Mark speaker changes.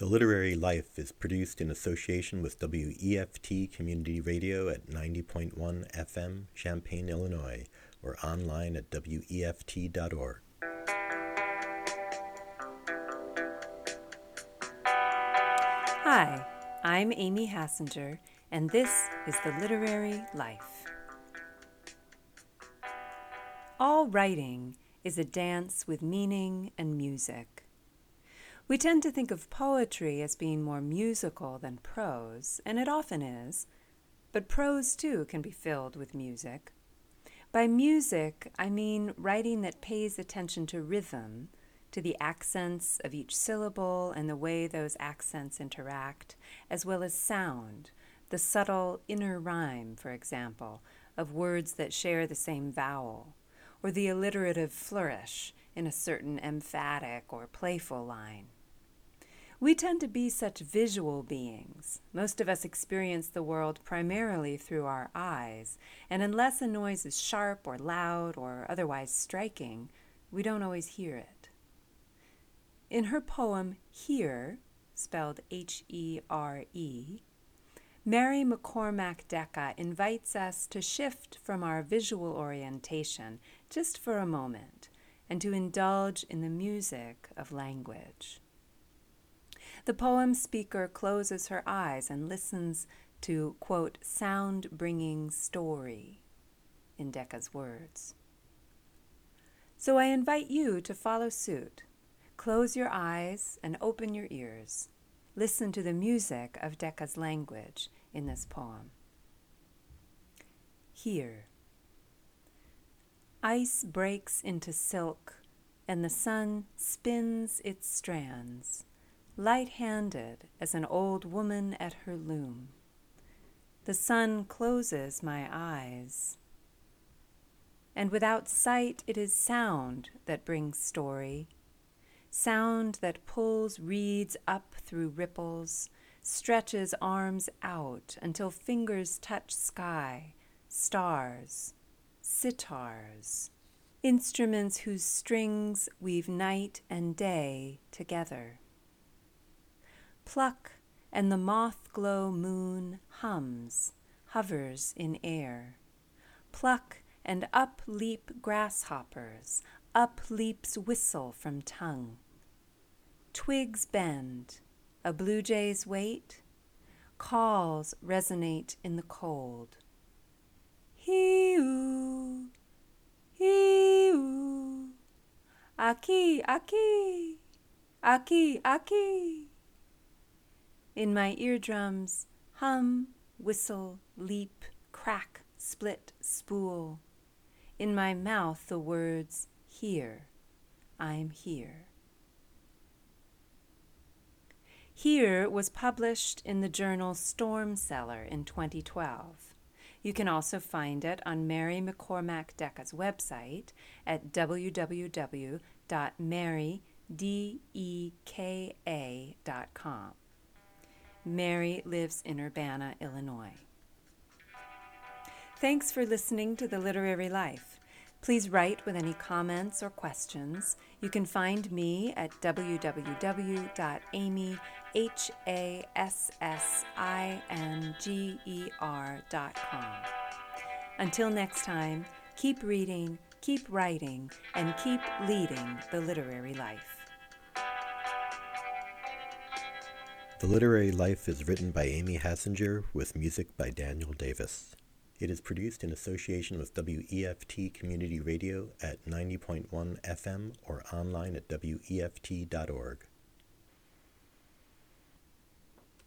Speaker 1: The Literary Life is produced in association with WEFT Community Radio at 90.1 FM, Champaign, Illinois, or online at WEFT.org.
Speaker 2: Hi, I'm Amy Hassinger, and this is The Literary Life. All writing is a dance with meaning and music. We tend to think of poetry as being more musical than prose, and it often is, but prose too can be filled with music. By music, I mean writing that pays attention to rhythm, to the accents of each syllable and the way those accents interact, as well as sound, the subtle inner rhyme, for example, of words that share the same vowel, or the alliterative flourish in a certain emphatic or playful line. We tend to be such visual beings. Most of us experience the world primarily through our eyes, and unless a noise is sharp or loud or otherwise striking, we don't always hear it. In her poem Here, spelled H E R E, Mary McCormack Deka invites us to shift from our visual orientation just for a moment and to indulge in the music of language. The poem speaker closes her eyes and listens to, quote, sound bringing story, in Deka's words. So I invite you to follow suit. Close your eyes and open your ears. Listen to the music of Deka's language in this poem. Here. Ice breaks into silk, and the sun spins its strands light handed as an old woman at her loom. The sun closes my eyes. And without sight, it is sound that brings story. Sound that pulls reeds up through ripples, stretches arms out until fingers touch sky, stars, sitars, instruments whose strings weave night and day together pluck, and the moth glow moon hums, hovers in air. Pluck, and up leap grasshoppers, up leaps whistle from tongue. Twigs bend, a blue jay's wait, calls resonate in the cold. Hiu, hiu, aki, aki, aki, aki. In my eardrums, hum, whistle, leap, crack, split, spool. In my mouth, the words, Here, I'm here. Here was published in the journal Storm Cellar in 2012. You can also find it on Mary McCormack Deka's website at www.marydeka.com. Mary lives in Urbana, Illinois. Thanks for listening to The Literary Life. Please write with any comments or questions. You can find me at www.amyhassinger.com. Until next time, keep reading, keep writing, and keep leading the literary life.
Speaker 1: The Literary Life is written by Amy Hassinger with music by Daniel Davis. It is produced in association with WEFT Community Radio at 90.1 FM or online at WEFT.org.